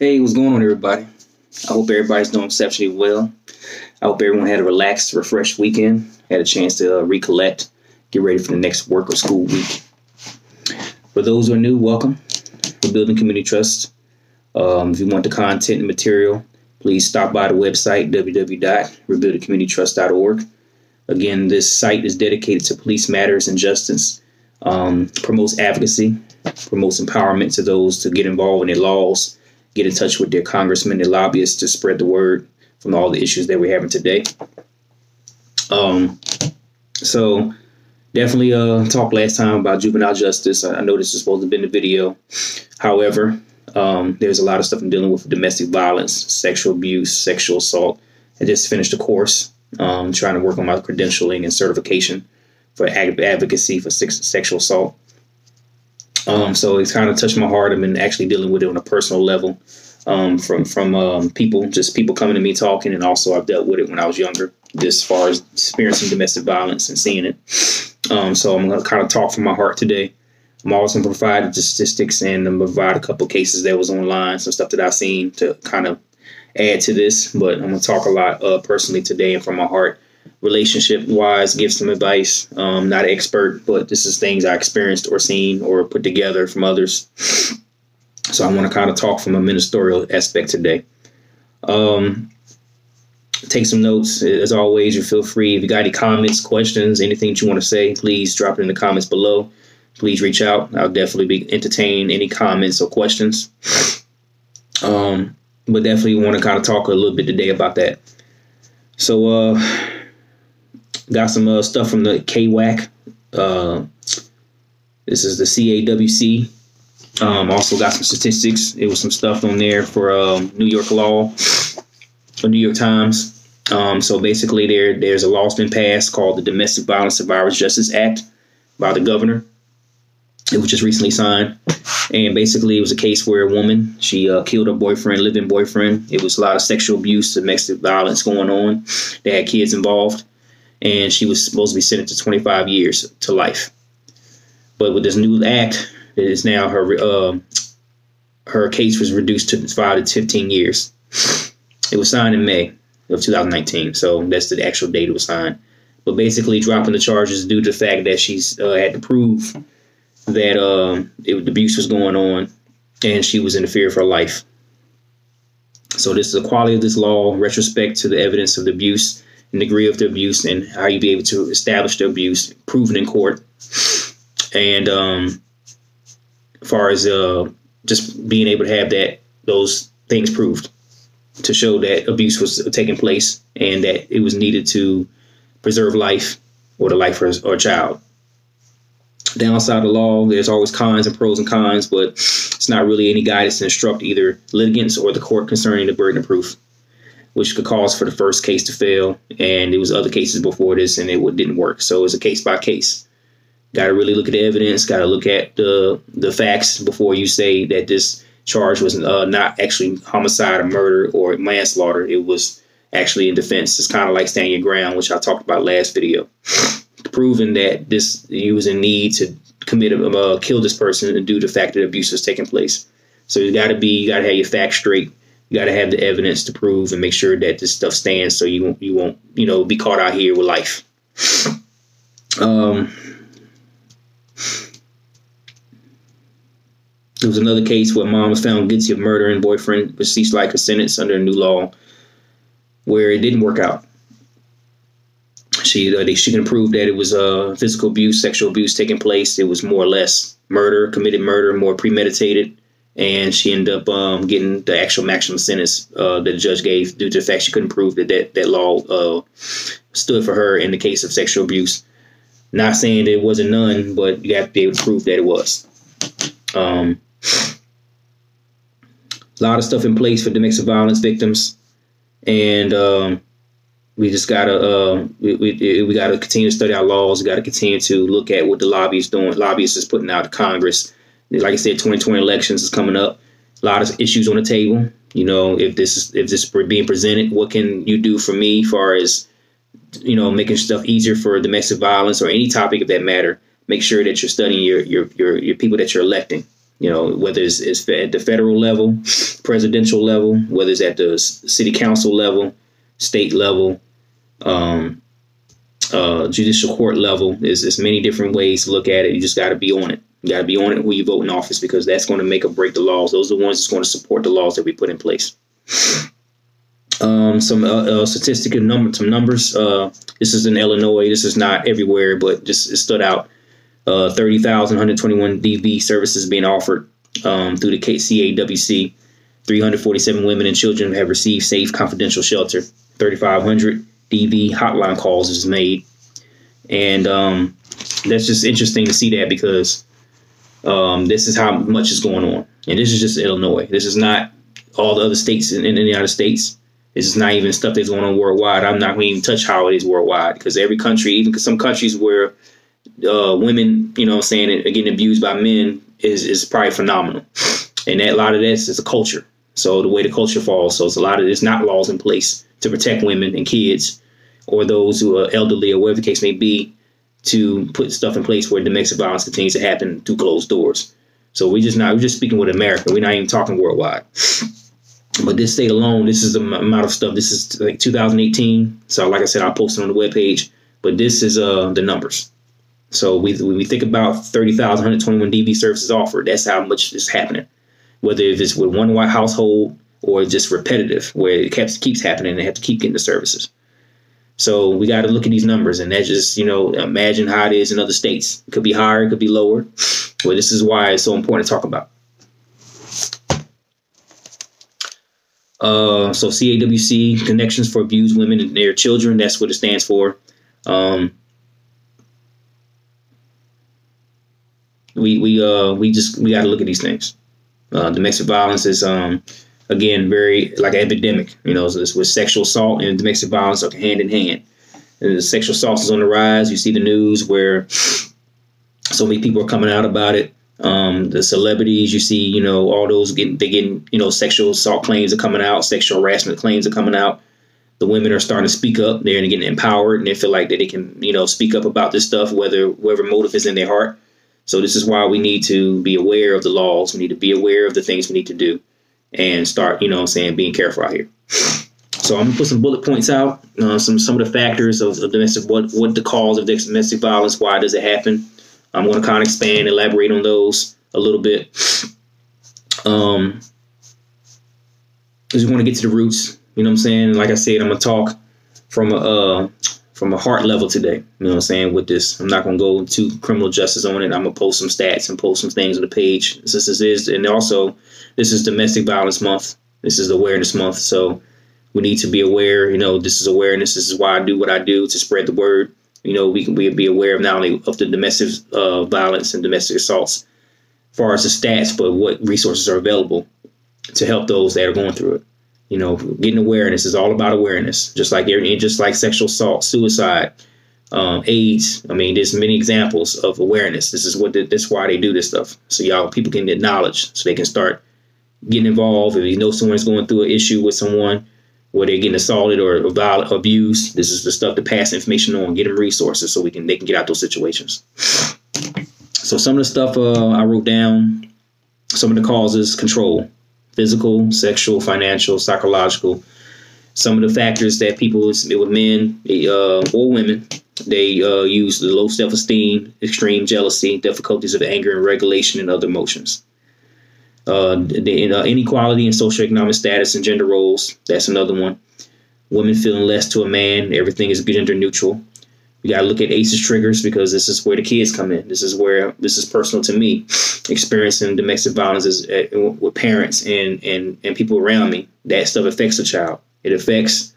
Hey, what's going on, everybody? I hope everybody's doing exceptionally well. I hope everyone had a relaxed, refreshed weekend, had a chance to uh, recollect, get ready for the next work or school week. For those who are new, welcome. We're building community trust. Um, if you want the content and material, please stop by the website www.rebuildingcommunitytrust.org. Again, this site is dedicated to police matters and justice, um, promotes advocacy, promotes empowerment to those to get involved in their laws get in touch with their congressmen, their lobbyists to spread the word from all the issues that we're having today. Um, so definitely uh talked last time about juvenile justice. I, know this is supposed to have been the video. However, um, there's a lot of stuff I'm dealing with domestic violence, sexual abuse, sexual assault. I just finished a course um, trying to work on my credentialing and certification for advocacy for sexual assault. Um, so it's kind of touched my heart. I've been actually dealing with it on a personal level um, from from um, people, just people coming to me talking, and also I've dealt with it when I was younger, as far as experiencing domestic violence and seeing it. Um, so I'm to kind of talk from my heart today. I'm also to provide the statistics and I'm provide a couple cases that was online, some stuff that I've seen to kind of add to this. But I'm to talk a lot uh, personally today and from my heart relationship wise, give some advice. Um, not expert, but this is things I experienced or seen or put together from others. So I want to kind of talk from a ministerial aspect today. Um, take some notes. As always, you feel free. If you got any comments, questions, anything that you want to say, please drop it in the comments below. Please reach out. I'll definitely be entertain any comments or questions. Um, but definitely want to kind of talk a little bit today about that. So, uh, Got some uh, stuff from the KWAC. Uh, this is the CAWC. Um, also got some statistics. It was some stuff on there for um, New York Law, for New York Times. Um, so basically, there there's a law's been passed called the Domestic Violence Survivors Justice Act by the governor. It was just recently signed, and basically, it was a case where a woman she uh, killed her boyfriend, living boyfriend. It was a lot of sexual abuse, domestic violence going on. They had kids involved and she was supposed to be sentenced to 25 years to life. But with this new act, it is now her uh, her case was reduced to five to 15 years. It was signed in May of 2019, so that's the actual date it was signed. But basically, dropping the charges due to the fact that she's uh, had to prove that um, it, the abuse was going on, and she was in fear of her life. So this is the quality of this law, retrospect to the evidence of the abuse and degree of the abuse and how you be able to establish the abuse proven in court. And um, as far as uh, just being able to have that those things proved to show that abuse was taking place and that it was needed to preserve life or the life of a child. Downside of the law, there's always cons and pros and cons, but it's not really any guidance to instruct either litigants or the court concerning the burden of proof which could cause for the first case to fail. And there was other cases before this, and it didn't work. So it's a case by case. Got to really look at the evidence. Got to look at the the facts before you say that this charge was uh, not actually homicide or murder or manslaughter. It was actually in defense. It's kind of like standing your ground, which I talked about last video, proving that this you was in need to commit a uh, kill this person due to the fact that abuse was taking place. So you got to be you got to have your facts straight you got to have the evidence to prove and make sure that this stuff stands so you won't you won't you know be caught out here with life. Um there was another case where mom was found guilty of murdering boyfriend received like a sentence under a new law where it didn't work out. She uh, they, she can prove that it was uh, physical abuse sexual abuse taking place. It was more or less murder committed murder more premeditated and she ended up um, getting the actual maximum sentence uh, that the judge gave due to the fact she couldn't prove that that, that law uh, stood for her in the case of sexual abuse. Not saying that it wasn't none, but you have to be able to prove that it was. Um, a lot of stuff in place for domestic violence victims, and um, we just gotta uh, we, we, we, gotta continue to study our laws. We gotta continue to look at what the lobbyists doing. Lobbyists is putting out to Congress like I said, 2020 elections is coming up. A lot of issues on the table. You know, if this is if this is being presented, what can you do for me, far as you know, making stuff easier for domestic violence or any topic of that matter? Make sure that you're studying your your your, your people that you're electing. You know, whether it's, it's at the federal level, presidential level, whether it's at the city council level, state level, um, uh, judicial court level. There's many different ways to look at it. You just got to be on it. You got to be on it who you vote in office because that's going to make or break the laws. Those are the ones that's going to support the laws that we put in place. Um, some uh, uh, statistical number, some numbers. Uh, this is in Illinois. This is not everywhere, but just it stood out. Uh, 30,121 DV services being offered um, through the KCAWC. 347 women and children have received safe confidential shelter. 3,500 DV hotline calls is made, and um, that's just interesting to see that because um, this is how much is going on, and this is just Illinois. This is not all the other states in, in the United States. This is not even stuff that's going on worldwide. I'm not going to even touch how it is worldwide because every country, even some countries where uh, women, you know, saying it, getting abused by men is is probably phenomenal, and that a lot of this is a culture. So the way the culture falls, so it's a lot of there's not laws in place to protect women and kids or those who are elderly or whatever the case may be to put stuff in place where domestic violence continues to happen through closed doors. So we're just not we're just speaking with America. We're not even talking worldwide. But this state alone, this is the amount of stuff. This is like 2018. So like I said, I'll post it on the webpage. But this is uh the numbers. So we when we think about 30,121 DV services offered, that's how much is happening. Whether if it's with one white household or just repetitive, where it keeps keeps happening, they have to keep getting the services. So we got to look at these numbers, and that's just you know imagine how it is in other states. It could be higher, it could be lower. Well, this is why it's so important to talk about. Uh, so CAWC Connections for Abused Women and Their Children. That's what it stands for. Um, we we uh we just we got to look at these things. Uh, domestic violence is um again, very like an epidemic. You know, so with sexual assault and domestic violence are hand in hand. And sexual assault is on the rise. You see the news where so many people are coming out about it. Um, the celebrities, you see, you know, all those getting they getting, you know, sexual assault claims are coming out, sexual harassment claims are coming out. The women are starting to speak up. They're getting empowered, and they feel like that they can, you know, speak up about this stuff, whether whatever motive is in their heart. So this is why we need to be aware of the laws. We need to be aware of the things we need to do and start, you know I'm saying, being careful out here. So I'm gonna put some bullet points out, uh, some some of the factors of, of, domestic, what what the cause of domestic violence, why does it happen? I'm gonna kind of expand, elaborate on those a little bit. Um, we want to get to the roots. You know what I'm saying? Like I said, I'm gonna talk from a uh, from a heart level today. You know what I'm saying? With this, I'm not gonna go to criminal justice on it. I'm gonna post some stats and post some things on the page. Since this is, and also this is Domestic Violence Month. This is Awareness Month. So we need to be aware. You know, this is awareness. This is why I do what I do to spread the word. You know, we can we be aware of not only of the domestic uh, violence and domestic assaults, as far as the stats, but what resources are available to help those that are going through it. You know, getting awareness is all about awareness. Just like just like sexual assault, suicide, um, AIDS. I mean, there's many examples of awareness. This is what the, this is why they do this stuff. So y'all people can get knowledge, so they can start getting involved. If you know someone's going through an issue with someone where they're getting assaulted or violent abused, this is the stuff to pass information on, get them resources so we can they can get out those situations. So some of the stuff uh, I wrote down, some of the causes, control, physical, sexual, financial, psychological. Some of the factors that people with men uh, or women they uh, use the low self-esteem, extreme jealousy, difficulties of anger and regulation, and other emotions uh, the uh, inequality in socioeconomic status and gender roles. That's another one. Women feeling less to a man. Everything is gender neutral. We got to look at ACEs triggers because this is where the kids come in. This is where this is personal to me. Experiencing domestic violence is, uh, with parents and, and, and people around me. That stuff affects a child. It affects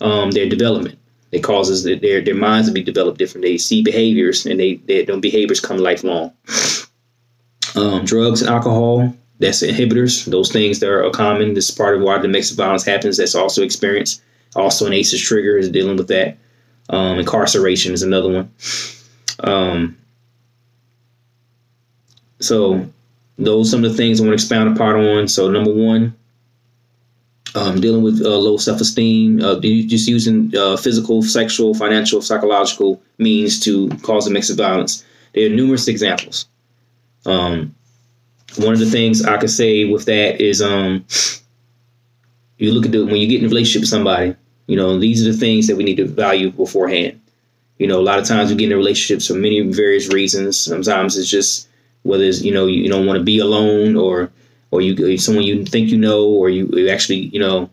um, their development. It causes their their minds to be developed different. They see behaviors and they, they those behaviors come lifelong. Um, drugs and alcohol that's inhibitors, those things that are common. This is part of why domestic violence happens. That's also experienced. Also, an ACEs trigger is dealing with that. Um, incarceration is another one. Um, so, those some of the things I want to expound upon on. So, number one, um, dealing with uh, low self esteem, uh, just using uh, physical, sexual, financial, psychological means to cause domestic violence. There are numerous examples. Um, one of the things I can say with that is um you look at the when you get in a relationship with somebody, you know, these are the things that we need to value beforehand. You know, a lot of times we get into relationships for many various reasons. Sometimes it's just whether it's you know you, don't want to be alone or or you someone you think you know or you, you actually you know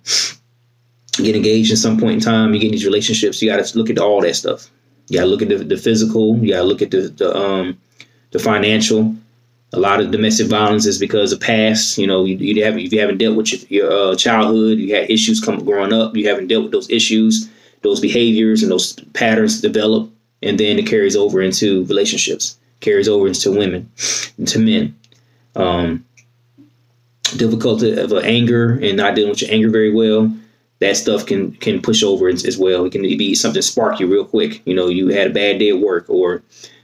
get engaged in some point in time. You get these relationships. You got to look at all that stuff. You got to look at the, the physical. You got to look at the the um the financial. A lot of domestic violence is because of past. You know, you, you haven't if you haven't dealt with your, your uh, childhood, you had issues come growing up. You haven't dealt with those issues, those behaviors, and those patterns develop, and then it carries over into relationships, carries over into women, into men. Um, difficulty of anger and not dealing with your anger very well. That stuff can can push over as, as well. It can be something spark you real quick. You know, you had a bad day at work or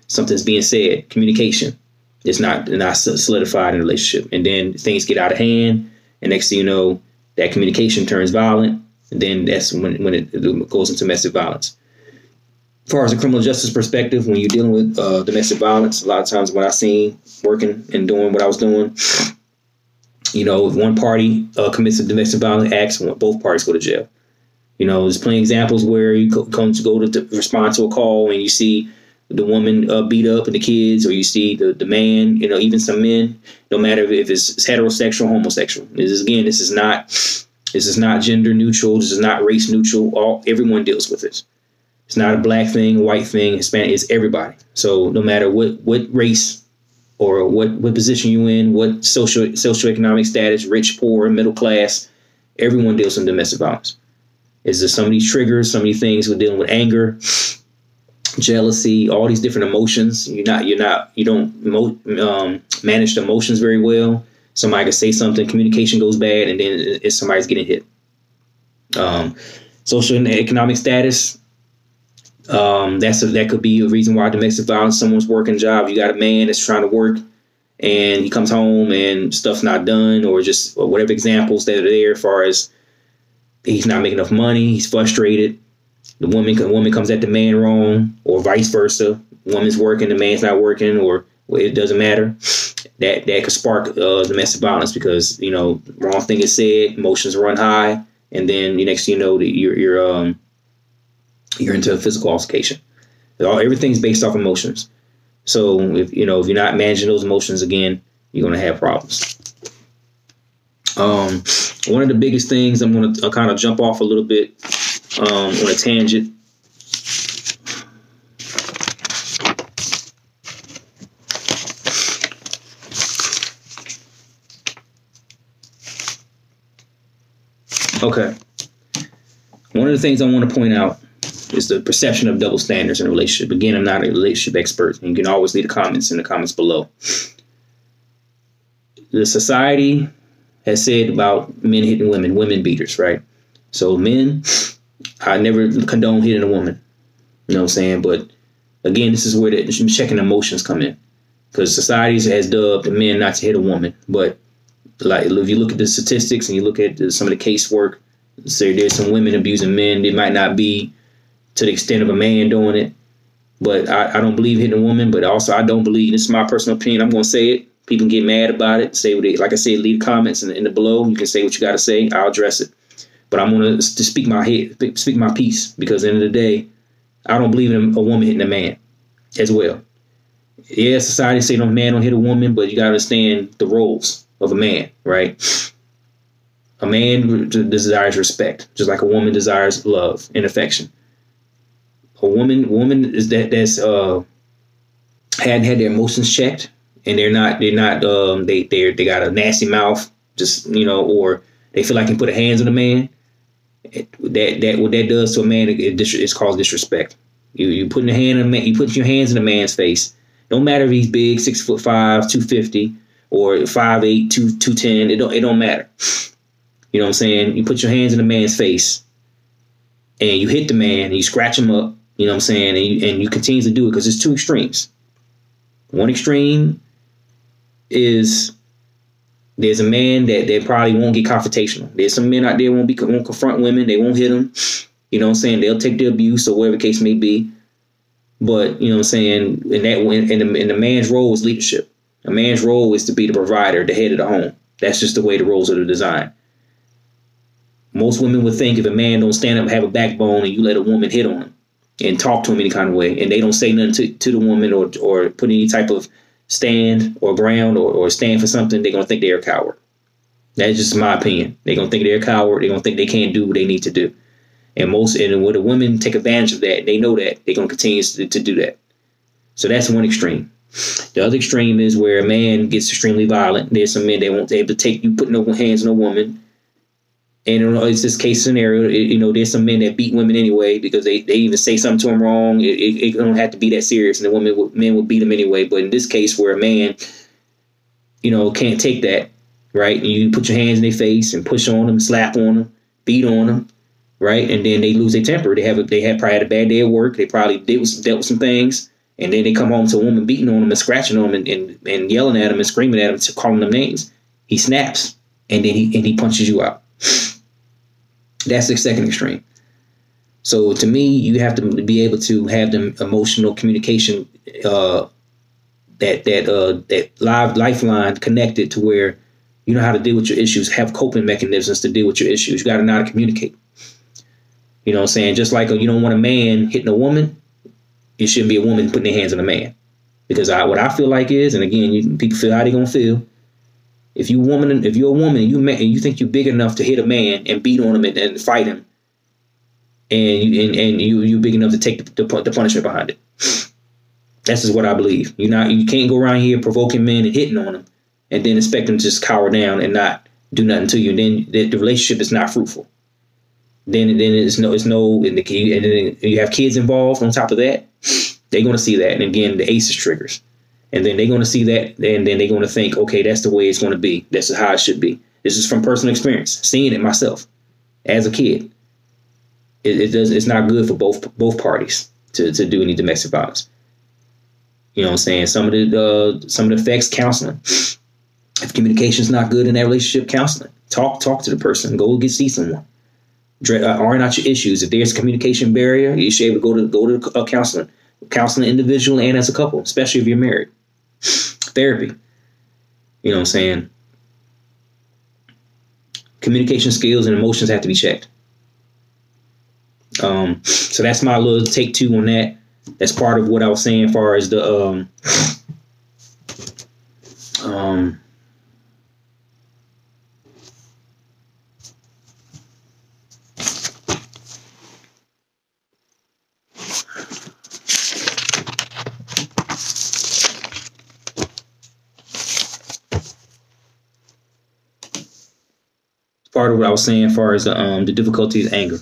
something's being said. Communication it's not not solidified in a relationship, and then things get out of hand, and next thing you know, that communication turns violent, and then that's when when it, goes into domestic violence. As far as a criminal justice perspective, when you're dealing with uh, domestic violence, a lot of times what I've seen working and doing what I was doing, you know, if one party uh, commits a domestic violence act, both parties go to jail. You know, there's plenty of examples where you come to go to respond to a call and you see the woman uh, beat up and the kids, or you see the, the man, you know, even some men, no matter if it's heterosexual, homosexual. This is again, this is not this is not gender neutral. This is not race neutral. All everyone deals with it. It's not a black thing, white thing, Hispanic. It's everybody. So no matter what what race or what what position you in, what social socioeconomic status, rich, poor, middle class, everyone deals with domestic violence. Is there of these triggers, of these things we're dealing with anger, jealousy, all these different emotions. You're not, you're not, you don't um, manage the emotions very well. Somebody could say something, communication goes bad, and then somebody's getting hit. Um, social and economic status. Um, that's a, that could be a reason why domestic violence. Someone's working job. You got a man that's trying to work, and he comes home and stuff's not done, or just or whatever examples that are there as far as he's not making enough money. He's frustrated the woman the woman comes at the man wrong, or vice versa. Woman's working, the man's not working, or well, it doesn't matter. That that could spark uh, domestic violence because you know wrong thing is said, emotions run high, and then the next thing you know you're you're um you're into a physical altercation. All everything's based off emotions. So if you know if you're not managing those emotions again, you're gonna have problems. Um, one of the biggest things I'm gonna uh, kind of jump off a little bit um, on a tangent. Okay. One of the things I want to point out is the perception of double standards in a relationship. Again, I'm not a relationship expert, and you can always leave the comments in the comments below. The society has said about men hitting women, women beaters, right? So men I never condone hitting a woman. You know what I'm saying? But again, this is where the checking emotions come in. Because society has dubbed men not to hit a woman. But like if you look at the statistics and you look at the, some of the casework, say there's some women abusing men. They might not be to the extent of a man doing it. But I, I don't believe hitting a woman, but also I don't believe, this is my personal opinion, I'm going to say it. People get mad about it. Say what they, like I said, leave comments in the, in the below. You can say what you got to say. I'll address it. But I'm gonna to speak my head, speak my piece, because at the end of the day, I don't believe in a woman hitting a man as well. Yeah, society say no man don't hit a woman, but you gotta understand the roles of a man, right? A man desires respect, just like a woman desires love and affection. A woman, woman is that that's uh hadn't had their emotions checked, and they're not they're not um they they they got a nasty mouth, just you know, or they feel like they can put a hands on a man that that what that does to a man it, it, it's called disrespect. You you putting a hand in a man, you put your hands in a man's face. No matter if he's big, six foot five, two fifty, or five eight, two two ten. It don't it don't matter. You know what I'm saying? You put your hands in a man's face, and you hit the man, and you scratch him up. You know what I'm saying? And you, and you continue to do it because it's two extremes. One extreme is there's a man that, that probably won't get confrontational. There's some men out there won't be won't confront women. They won't hit them. You know what I'm saying? They'll take the abuse or whatever case may be. But you know what I'm saying? And that and the, and the man's role is leadership. A man's role is to be the provider, the head of the home. That's just the way the roles are designed. Most women would think if a man don't stand up and have a backbone and you let a woman hit on him and talk to him any kind of way and they don't say nothing to, to the woman or, or put any type of stand or ground or, or stand for something, they're to think they're a coward. That's just my opinion. They're to think they're a coward. They're to think they can't do what they need to do. And most, and when the women take advantage of that, they know that they're to continue to, to do that. So that's one extreme. The other extreme is where a man gets extremely violent. There's some men that won't be able to take you put no hands on a woman. And uh, it's this case scenario. you know, there's some men that beat women anyway because they, they even say something to them wrong. It, it, it don't have to be that serious, and the women men will beat them anyway. But in this case, where a man, you know, can't take that, right? And You put your hands in their face and push on them, slap on them, beat on them, right? And then they lose their temper. They have a, they had probably had a bad day at work. They probably dealt with, dealt with some things and then they come home to a woman beating on them and scratching on him and, and, and yelling at him and screaming at to calling them names. He snaps and then he and he punches you out. That's the second extreme. So to me, you have to be able to have the emotional communication uh, that that uh, that live lifeline connected to where you know how to deal with your issues, have coping mechanisms to deal with your issues. You got to know how to communicate. You know what I'm saying? Just like a, you don't want a man hitting a woman, it shouldn't be a woman putting their hands on a man. Because I, what I feel like is, and again, you, people feel how they gonna feel. If you woman, if you're a woman and you and you think you're big enough to hit a man and beat on him and, and fight him, and you and, and you you're big enough to take the, the, the punishment behind it. That's just what I believe. You not you can't go around here provoking men and hitting on them, and then expect them to just cower down and not do nothing to you. And then the, the relationship is not fruitful. Then then it's no it's no and, the, and then you have kids involved on top of that they're going to see that. And again, the ACEs triggers. And then they're going to see that. And then they're going to think, okay, that's the way it's going to be. This is how it should be. This is from personal experience, seeing it myself as a kid. It, it does. It's not good for both both parties to, to do any domestic violence. You know what I'm saying? Some of the uh, some of the effects, counseling. If communication is not good in that relationship, counseling. Talk talk to the person. Go get see someone. Uh, iron out your issues. If there's a communication barrier, you should be able to go to go to counseling counseling individually and as a couple, especially if you're married. Therapy. You know what I'm saying? Communication skills and emotions have to be checked. Um, so that's my little take two on that. That's part of what I was saying as far as the um, um, part of what I was saying as far as the, um, the difficulty is anger.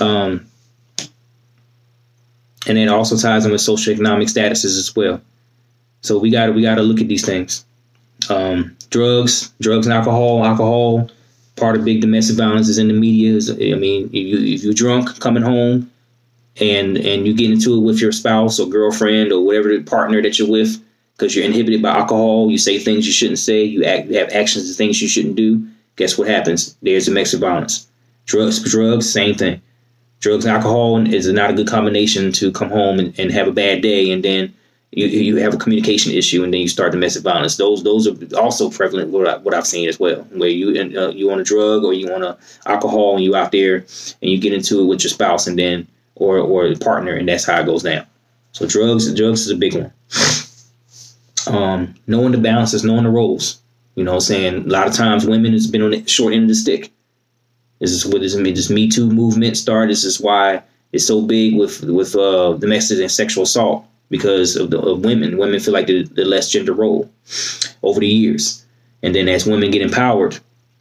Um, and it also ties in with socioeconomic statuses as well. So we got we got to look at these things. Um, drugs, drugs and alcohol, alcohol. Part of big domestic violence is in the media. Is, I mean, if, you, if you're drunk coming home, and and you get into it with your spouse or girlfriend or whatever partner that you're with, because you're inhibited by alcohol, you say things you shouldn't say, you act, you have actions and things you shouldn't do guess what happens? There's domestic violence. Drugs, drugs, same thing. Drugs alcohol is not a good combination to come home and, and have a bad day, and then you, you have a communication issue, and then you start domestic violence. Those those are also prevalent. What, I, what I've seen as well, where you uh, you on a drug or you on a alcohol, and you out there and you get into it with your spouse, and then or or partner, and that's how it goes down. So drugs drugs is a big one. Um, knowing the balances, knowing the roles. You know, saying a lot of times women has been on the short end of the stick. This is what this, this Me Too movement started. This is why it's so big with with uh, domestic and sexual assault because of, the, of women. Women feel like the, the less gender role over the years, and then as women get empowered,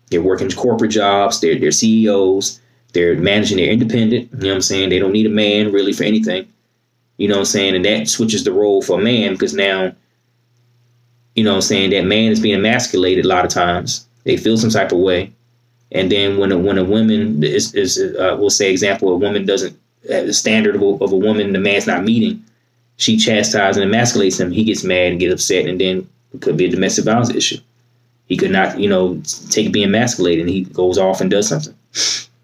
they're working corporate jobs. They're they're CEOs. They're managing. They're independent. You know what I'm saying? They don't need a man really for anything. You know what I'm saying? And that switches the role for a man because now you know, i'm saying that man is being emasculated a lot of times. They feel some type of way, and then when a when a woman is, is uh, we'll say example, a woman doesn't have the standard of a, of a woman the man's not meeting, she chastises and emasculates him. He gets mad and gets upset, and then it could be a domestic violence issue. He could not, you know, take being emasculated, and he goes off and does something.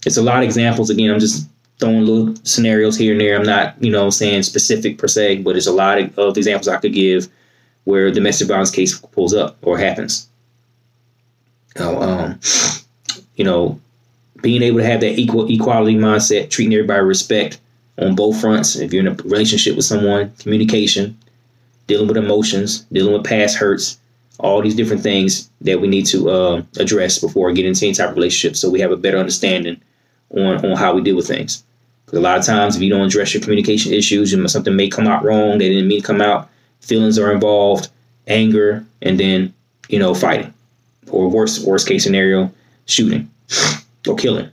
It's a lot of examples. Again, I'm just throwing little scenarios here and there. I'm not, you know, saying specific per se, but it's a lot of, of examples I could give where domestic violence case pulls up or happens. Know, um, you know, being able to have that equal equality mindset, treating everybody with respect on both fronts. If you're in a relationship with someone, communication, dealing with emotions, dealing with past hurts, all these different things that we need to uh, address before getting into any type of relationship, so we have a better understanding on on how we deal with things. Because a lot of times, if you don't address your communication issues, something may come out wrong, they didn't mean to come out. Feelings are involved, anger, and then you know fighting, or worst worst case scenario, shooting or killing.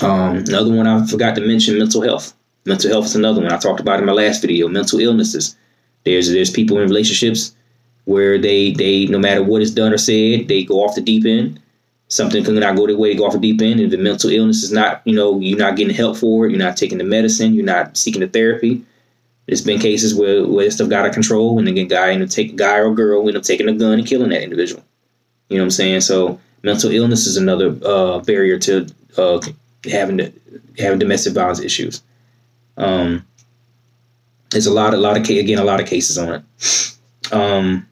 Um, another one I forgot to mention: mental health. Mental health is another one I talked about in my last video. Mental illnesses. There's there's people in relationships where they they no matter what is done or said, they go off the deep end. Something could not go their way, go off the deep end. If the mental illness is not, you know, you're not getting help for it, you're not taking the medicine, you're not seeking the therapy. There's been cases where, where stuff got out of control and the guy end up take a guy or girl end up taking a gun and killing that individual. You know what I'm saying? So mental illness is another uh, barrier to uh, having having domestic violence issues. Um, there's a lot, a lot of again, a lot of cases on it. Um,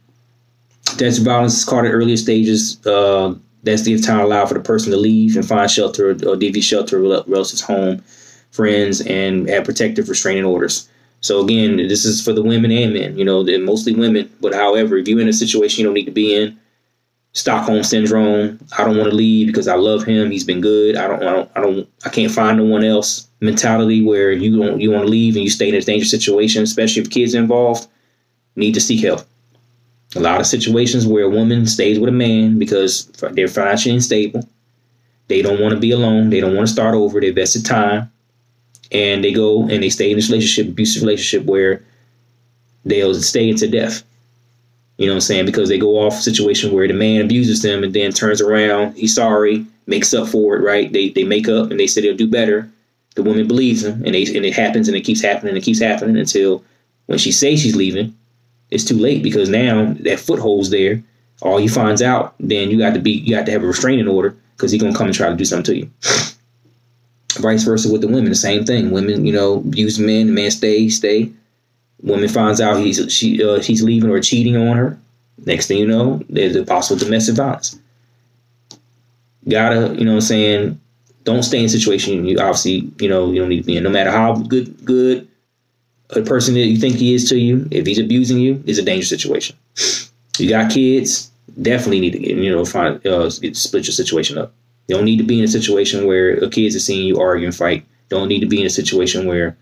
domestic violence is caught at earlier stages. Uh, that's the time allowed for the person to leave and find shelter or DV shelter, relatives' home, friends, and have protective restraining orders. So again, this is for the women and men. You know, mostly women. But however, if you're in a situation you don't need to be in, Stockholm syndrome. I don't want to leave because I love him. He's been good. I don't. I don't. I don't. I can't find no one else. Mentality where you don't. You want to leave and you stay in a dangerous situation, especially if kids involved. Need to seek help. A lot of situations where a woman stays with a man because they're financially unstable. They don't want to be alone. They don't want to start over. They invested time, and they go and they stay in this relationship, abusive relationship where they'll stay into death. You know what I'm saying? Because they go off situation where the man abuses them and then turns around, he's sorry, makes up for it, right? They they make up and they say they'll do better. The woman believes him and they and it happens and it keeps happening and it keeps happening until when she says she's leaving, it's too late because now that foothold's there. All he finds out, then you got to be you got to have a restraining order because he's gonna come and try to do something to you. Vice versa with the women, the same thing. Women, you know, abuse men, man stay, stay. Woman finds out he's she uh, she's leaving or cheating on her. Next thing you know, there's a possible domestic violence. Gotta, you know what I'm saying, don't stay in a situation you obviously, you know, you don't need to be in. No matter how good good a person that you think he is to you, if he's abusing you, it's a dangerous situation. You got kids, definitely need to get, you know, find uh, split your situation up. Don't need to be in a situation where a kids are seeing you argue and fight. Don't need to be in a situation where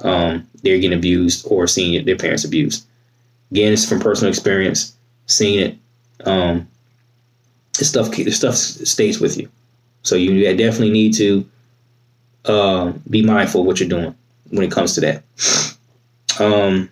um, they're getting abused or seeing their parents abused. Again, it's from personal experience, seeing it. Um, this stuff, this stuff stays with you. So you definitely need to uh, be mindful of what you're doing when it comes to that. Um,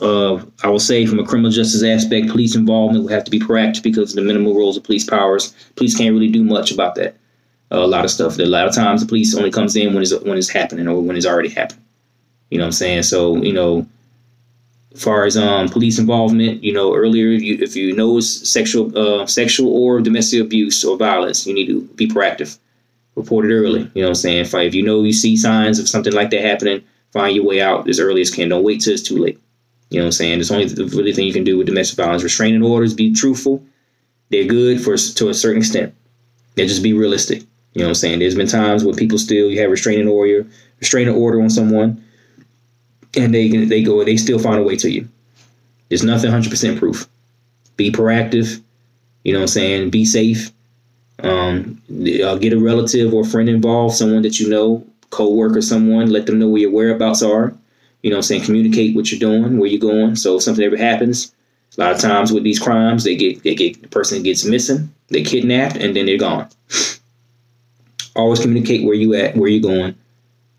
Uh, I will say, from a criminal justice aspect, police involvement will have to be proactive because of the minimal roles of police powers. Police can't really do much about that. Uh, a lot of stuff. A lot of times, the police only comes in when it's when it's happening or when it's already happened. You know what I'm saying? So you know, as far as um police involvement, you know, earlier you, if you know it's sexual uh, sexual or domestic abuse or violence, you need to be proactive. Report it early. You know what I'm saying? If, if you know you see signs of something like that happening, find your way out as early as can. Don't wait till it's too late. You know what I'm saying? It's only the really thing you can do with domestic violence. Restraining orders, be truthful. They're good for to a certain extent. They just be realistic. You know what I'm saying? There's been times where people still you have restraining order, restraining order on someone, and they they go they still find a way to you. There's nothing 100% proof. Be proactive. You know what I'm saying? Be safe. Um, uh, get a relative or friend involved, someone that you know, co-worker, someone. Let them know where your whereabouts are you know I'm saying, communicate what you're doing, where you're going. So if something ever happens, a lot of times with these crimes, they get they get the person gets missing, they kidnapped, and then they're gone. Always communicate where you at, where you're going.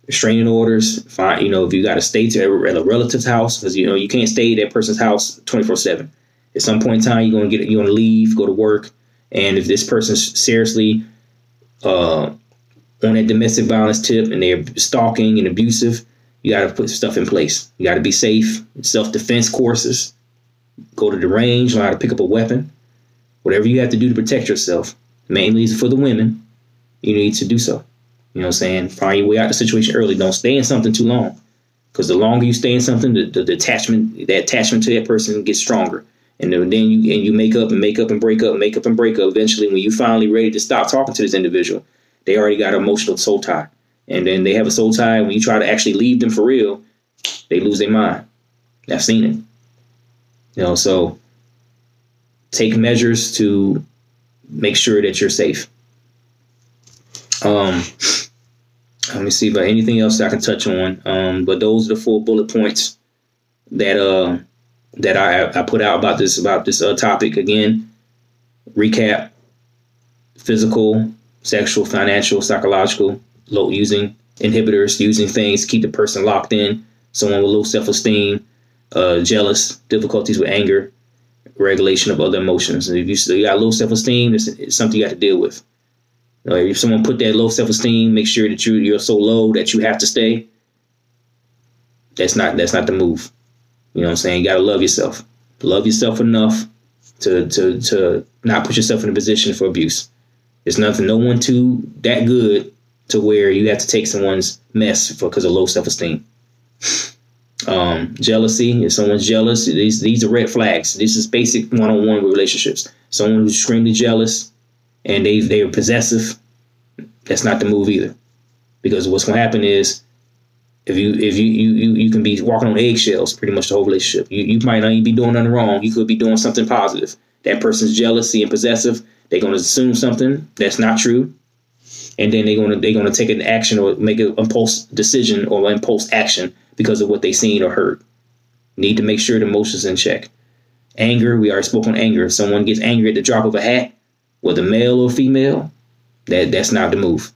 restraining orders. Find you know if you got to stay to at a relative's house because you know you can't stay at that person's house twenty four seven. At some point in time, you're gonna get you're gonna leave, go to work, and if this person's seriously uh, on that domestic violence tip and they're stalking and abusive, you got to put stuff in place. You got to be safe. Self defense courses. Go to the range. Learn how to pick up a weapon. Whatever you have to do to protect yourself, mainly for the women, you need to do so. You know what I'm saying? Find your way out of the situation early. Don't stay in something too long. Because the longer you stay in something, the, the, the, attachment, attachment to that person gets stronger. And then you and you make up and make up and break up, make up and break up. Eventually, when you finally ready to stop talking to this individual, they already got emotional soul tie. And then they have a soul tie. When you try to actually leave them for real, they lose their mind. I've seen it. You know, so take measures to make sure that you're safe. Um, let me see if anything else I can touch on. Um, but those are the four bullet points that uh that I I put out about this about this uh, topic again. Recap: physical, sexual, financial, psychological, low using inhibitors, using things to keep the person locked in. Someone with low self esteem, uh, jealous, difficulties with anger, regulation of other emotions. And if you got low self esteem, it's, it's, something you got to deal with. You know, if someone put that low self esteem, make sure that you you're so low that you have to stay. That's not that's not the move. You know what I'm saying? You gotta love yourself. Love yourself enough to to to not put yourself in a position for abuse. There's nothing, no one too that good to where you have to take someone's mess because of low self esteem. Um, jealousy, if someone's jealous, these these are red flags. This is basic one on one relationships. Someone who's extremely jealous and they they are possessive, that's not the move either. Because what's gonna happen is if you if you you you, you can be walking on eggshells pretty much the whole relationship. You you might not even be doing nothing wrong. You could be doing something positive. That person's jealousy and possessive, they're gonna assume something that's not true. And then they're gonna they're gonna take an action or make an impulse decision or impulse action because of what they seen or heard. Need to make sure the emotions in check. Anger, we already spoke on anger. If someone gets angry at the drop of a hat, whether male or female, that that's not the move.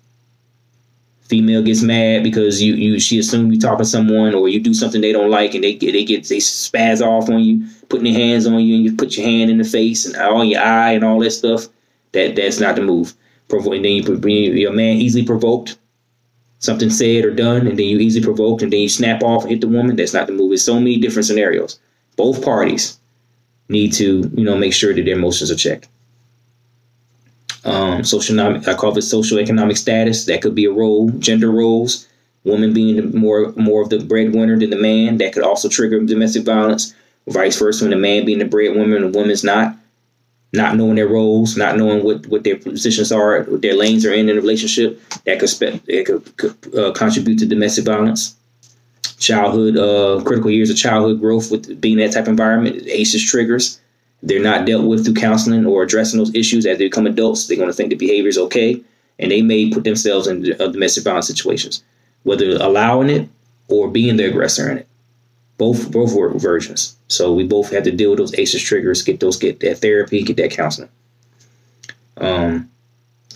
Female gets mad because you you she assumes you talking to someone or you do something they don't like and they get they get they spaz off on you, putting their hands on you and you put your hand in the face and on your eye and all that stuff. That that's not the move. Provo- and then you your man easily provoked, something said or done, and then you easily provoked and then you snap off and hit the woman. That's not the move. It's so many different scenarios. Both parties need to you know make sure that their emotions are checked um, social I call it social economic status. That could be a role, gender roles. Woman being more more of the breadwinner than the man. That could also trigger domestic violence. Vice versa, when the man being the breadwinner and the woman's not. Not knowing their roles, not knowing what, what their positions are, what their lanes are in in a relationship, that could spe- it could, could uh, contribute to domestic violence. Childhood, uh, critical years of childhood growth with being that type of environment, ACEs triggers they're not dealt with through counseling or addressing those issues as they become adults, they're going to think the behavior is okay, and they may put themselves in uh, domestic violence situations, whether allowing it or being the aggressor in it. Both both versions. So we both have to deal with those ACEs triggers, get those, get that therapy, get that counseling. Um,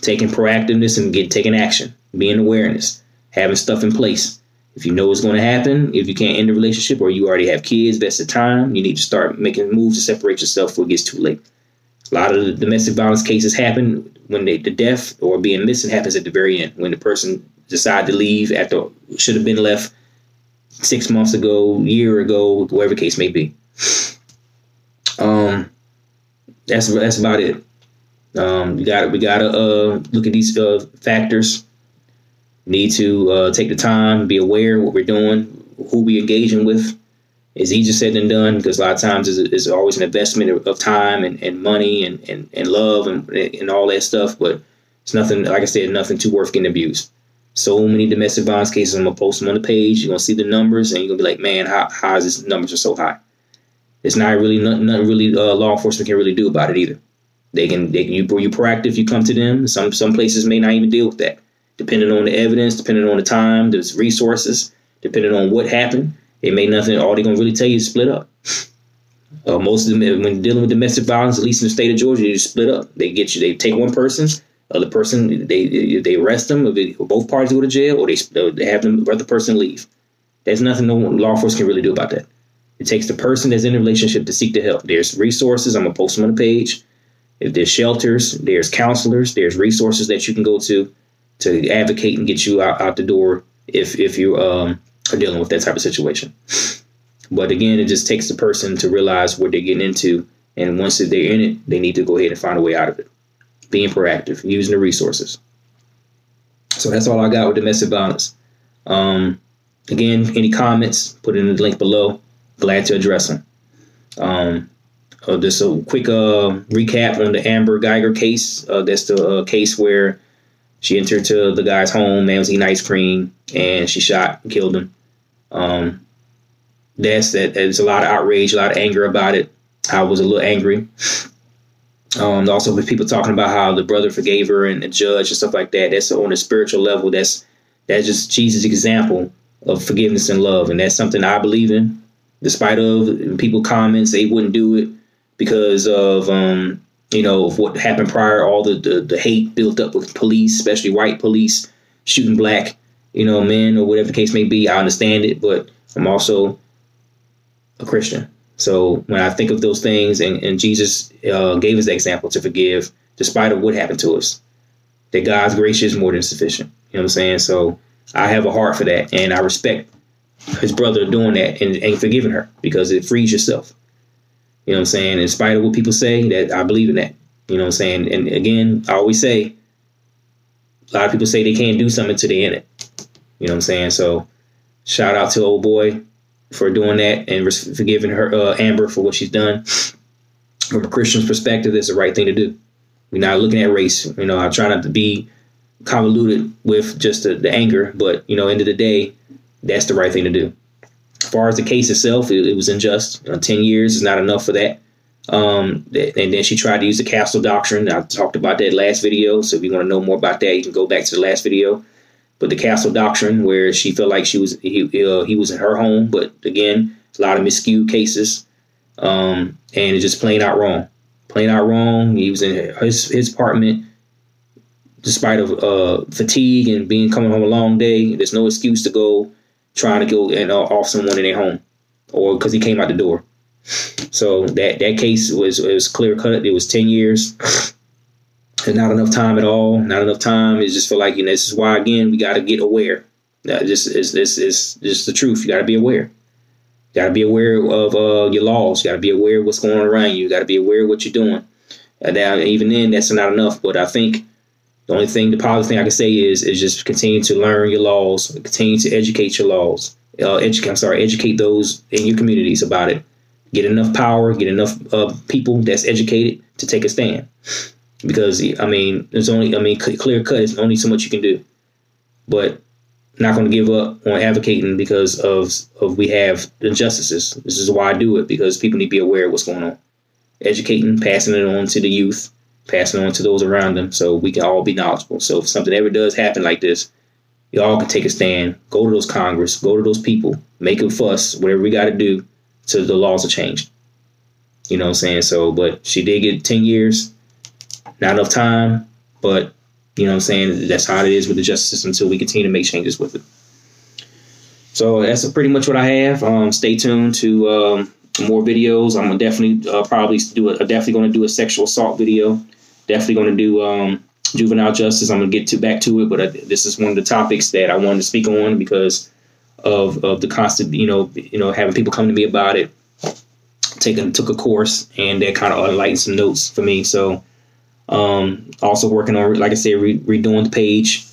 taking proactiveness and get taking action, being awareness, having stuff in place. If you know what's going to happen, if you can't end the relationship or you already have kids, that's the time. You need to start making moves to separate yourself before it gets too late. A lot of the domestic violence cases happen when they, the death or being missing happens at the very end, when the person decide to leave after should have been left six months ago, year ago, whatever case may be. Um, that's that's about it. Um, we got we gotta uh, look at these uh, factors need to uh, take the time, be aware what we're doing, who we engaging with. It's easier said than done because a lot of times it's, it's always an investment of, time and, and money and, and, and love and, and all that stuff. But it's nothing, like I said, nothing too worth getting abused. So many domestic violence cases. I'm gonna post them on the page. You're gonna see the numbers, and you're gonna be like, "Man, how how is this numbers are so high?" It's not really nothing, really uh, law enforcement can really do about it either. They can they can you you proactive. You come to them. Some some places may not even deal with that depending on the evidence, depending on the time, the resources, depending on what happened. It may nothing. All they're gonna really tell you is split up. Uh, most of them, when dealing with domestic violence, at least in the state of Georgia, you split up. They get you. They take one person, other person they they arrest them, if it, both parties go to jail, or they, they have them let the person leave. There's nothing no law enforcement can really do about that. It takes the person that's in the relationship to seek the help. There's resources. I'm gonna post them on the page. If there's shelters, there's counselors, there's resources that you can go to to advocate and get you out, out the door if if you um, are dealing with that type of situation. But again, it just takes the person to realize what they're getting into, and once they're in it, they need to go ahead and find a way out of it. Being proactive, using the resources. So that's all I got with domestic violence. Um, again, any comments, put in the link below. Glad to address them. Um, uh, just a quick uh, recap on the Amber Guyger case. Uh, that's the uh, case where she entered to the guy's home, man was eating ice cream, and she shot and killed him. Um, that's that. There's a lot of outrage, a lot of anger about it. I was a little angry. Um, also, with people talking about how the brother forgave her and the judge and stuff like that. That's on a spiritual level. That's that's just Jesus' example of forgiveness and love, and that's something I believe in. Despite of people comments, they wouldn't do it because of um, you know of what happened prior, all the, the the hate built up with police, especially white police shooting black, you know, men or whatever the case may be. I understand it, but I'm also a Christian. So when I think of those things, and, and Jesus uh, gave us the example to forgive, despite of what happened to us, that God's grace is more than sufficient. You know what I'm saying? So I have a heart for that, and I respect his brother doing that and, and forgiving her because it frees yourself. You know what I'm saying? In spite of what people say, that I believe in that. You know what I'm saying? And again, I always say, a lot of people say they can't do something until they're in it. You know what I'm saying? So shout out to old boy for doing that and forgiving her uh, Amber for what she's done. From a Christian's perspective, it's the right thing to do. We're not looking at race. You know, I try not to be convoluted with just the, the anger, but you know, end of the day, that's the right thing to do. As far as the case itself, it, it was unjust. You know, Ten years is not enough for that. Um, and then she tried to use the castle doctrine. I talked about that last video. So if you want to know more about that, you can go back to the last video but the castle doctrine, where she felt like she was he uh, he was in her home, but again, a lot of miscued cases, um, and it's just plain out wrong, plain out wrong. He was in his his apartment, despite of uh, fatigue and being coming home a long day. There's no excuse to go trying to go and uh, off someone in their home, or because he came out the door. So that that case was was clear cut. It was ten years. Not enough time at all. Not enough time. It's just feel like you know this is why again we got to get aware. That just is this is just the truth. You got to be aware. You got to be aware of uh, your laws. You got to be aware of what's going on around you. You got to be aware of what you're doing. Now, even then, that's not enough. But I think the only thing, the positive thing I can say is, is just continue to learn your laws, continue to educate your laws. Uh, educate, I'm sorry, educate those in your communities about it. Get enough power, get enough uh, people that's educated to take a stand because I mean, there's only I mean, clear cut. There's only so much you can do, but not going to give up on advocating because of of we have injustices. This is why I do it because people need to be aware of what's going on, educating, passing it on to the youth, passing on to those around them, so we can all be knowledgeable. So if something ever does happen like this, you all can take a stand, go to those Congress, go to those people, make a fuss, whatever we got to do, so the laws are changed. You know what I'm saying? So, but she did get ten years not enough time, but you know what I'm saying? That's how it is with the justice system until we continue to make changes with it. So that's pretty much what I have. Um, stay tuned to um, more videos. I'm definitely uh, probably do a, definitely going to do a sexual assault video. Definitely going to do um, juvenile justice. I'm going to get to back to it, but I, this is one of the topics that I wanted to speak on because of of the constant, you know, you know, having people come to me about it. Taking took a course and that kind of enlightened some notes for me. So um, also working on, like I said, re- redoing the page,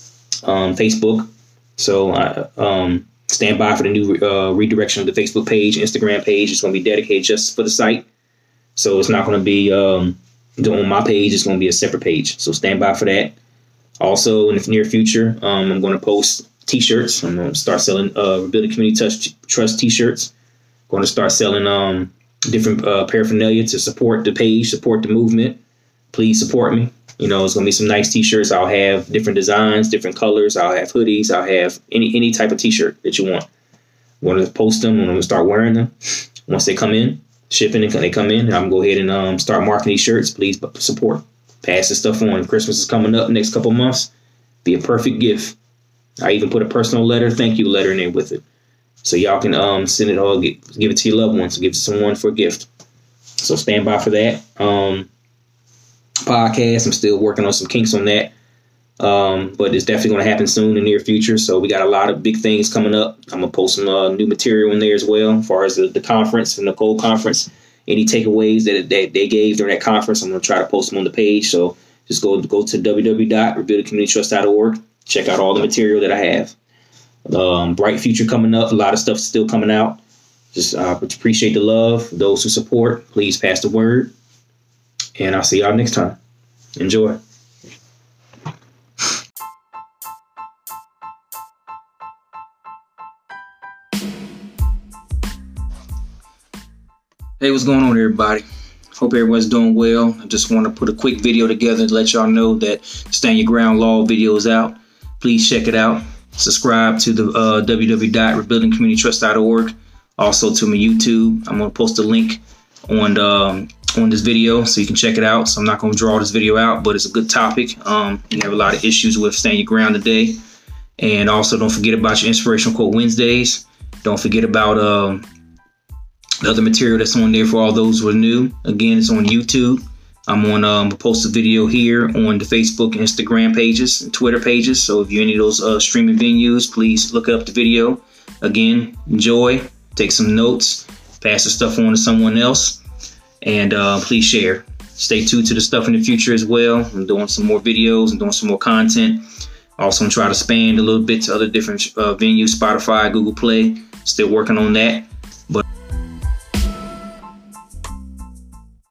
um, Facebook. So I um, stand by for the new uh, redirection of the Facebook page, Instagram page. It's going to be dedicated just for the site. So it's not going to be um, on my page. It's going to be a separate page. So stand by for that. Also, in the near future, um, I'm going to post T-shirts. I'm going to start selling uh, Rebuilding Community Trust, Trust T-shirts. Going to start selling um, different uh, paraphernalia to support the page, support the movement please support me. You know, it's gonna be some nice t-shirts. I'll have different designs, different colors. I'll have hoodies. I'll have any any type of t-shirt that you want. I'm gonna post them. I'm gonna start wearing them. Once they come in, shipping and they come in, I'm gonna go ahead and um, start marketing these shirts. Please support. Pass the stuff on. Christmas is coming up next couple months. Be a perfect gift. I even put a personal letter, thank you letter in there with it. So y'all can um send it all, get, give it to your loved ones, give it to someone for a gift. So stand by for that. Um podcast. I'm still working on some kinks on that. Um, but it's definitely going to happen soon in the near future. So we got a lot of big things coming up. I'm gonna post some uh, new material in there as well, as far as the, the conference and the cold conference. Any takeaways that, that they gave during that conference, I'm gonna try to post them on the page. So just go go to www.rebuildingcommunitytrust.org. Check out all the material that I have. Um, bright future coming up. A lot of stuff still coming out. Just uh, appreciate the love. Those who support, please pass the word. And I'll see y'all next time. Enjoy. Hey, what's going on, everybody? Hope everyone's doing well. I just want to put a quick video together to let y'all know that Stand Your Ground Law video is out. Please check it out. Subscribe to the uh, www.rebuildingcommunitytrust.org. Also to my YouTube. I'm gonna post a link on um, on this video so you can check it out. So I'm not gonna draw this video out, but it's a good topic. Um, you have a lot of issues with Stand Your Ground today. And also don't forget about your inspirational quote Wednesdays. Don't forget about um, the other material that's on there for all those who are new. Again, it's on YouTube. I'm on um post a video here on the Facebook Instagram pages and Twitter pages. So if you're any of those uh, streaming venues, please look up the video. Again, enjoy, take some notes, pass the stuff on to someone else, and uh, please share. Stay tuned to the stuff in the future as well. I'm doing some more videos and doing some more content. Also, I'm trying to expand a little bit to other different uh, venues, Spotify, Google Play. Still working on that.